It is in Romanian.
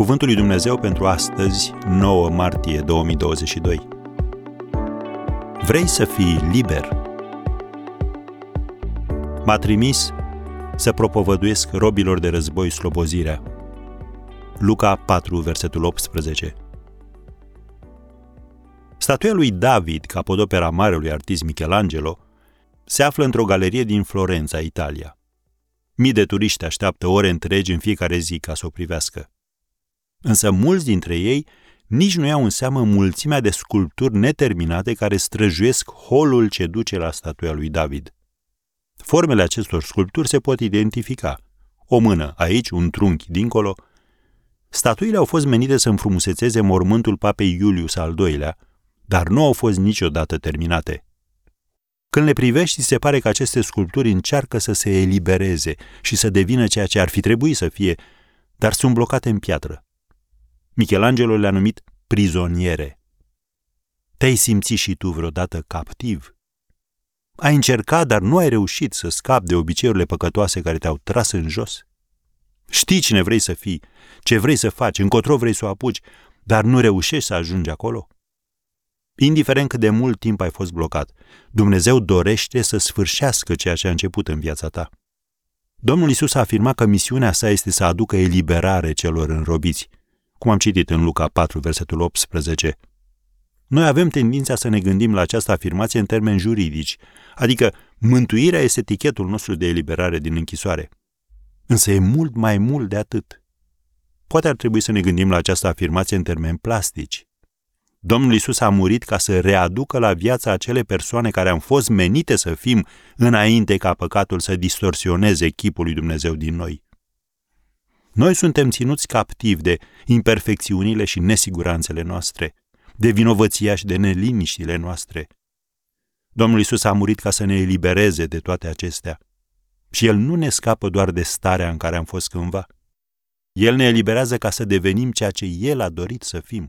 Cuvântul lui Dumnezeu pentru astăzi, 9 martie 2022. Vrei să fii liber? M-a trimis să propovăduiesc robilor de război slobozirea. Luca 4, versetul 18. Statuia lui David, capodopera marelui artist Michelangelo, se află într-o galerie din Florența, Italia. Mii de turiști așteaptă ore întregi în fiecare zi ca să o privească. Însă mulți dintre ei nici nu iau în seamă mulțimea de sculpturi neterminate care străjuiesc holul ce duce la statuia lui David. Formele acestor sculpturi se pot identifica. O mână aici, un trunchi dincolo. Statuile au fost menite să înfrumusețeze mormântul papei Iulius al II-lea, dar nu au fost niciodată terminate. Când le privești, se pare că aceste sculpturi încearcă să se elibereze și să devină ceea ce ar fi trebuit să fie, dar sunt blocate în piatră. Michelangelo le-a numit prizoniere. Te-ai simțit și tu vreodată captiv? Ai încercat, dar nu ai reușit să scapi de obiceiurile păcătoase care te-au tras în jos? Știi cine vrei să fii, ce vrei să faci, încotro vrei să o apuci, dar nu reușești să ajungi acolo? Indiferent cât de mult timp ai fost blocat, Dumnezeu dorește să sfârșească ceea ce a început în viața ta. Domnul Isus a afirmat că misiunea sa este să aducă eliberare celor înrobiți, cum am citit în Luca 4, versetul 18. Noi avem tendința să ne gândim la această afirmație în termeni juridici, adică mântuirea este etichetul nostru de eliberare din închisoare. Însă e mult mai mult de atât. Poate ar trebui să ne gândim la această afirmație în termeni plastici. Domnul Isus a murit ca să readucă la viață acele persoane care am fost menite să fim înainte ca păcatul să distorsioneze chipul lui Dumnezeu din noi. Noi suntem ținuți captivi de imperfecțiunile și nesiguranțele noastre, de vinovăția și de neliniștile noastre. Domnul Isus a murit ca să ne elibereze de toate acestea. Și El nu ne scapă doar de starea în care am fost cândva. El ne eliberează ca să devenim ceea ce El a dorit să fim.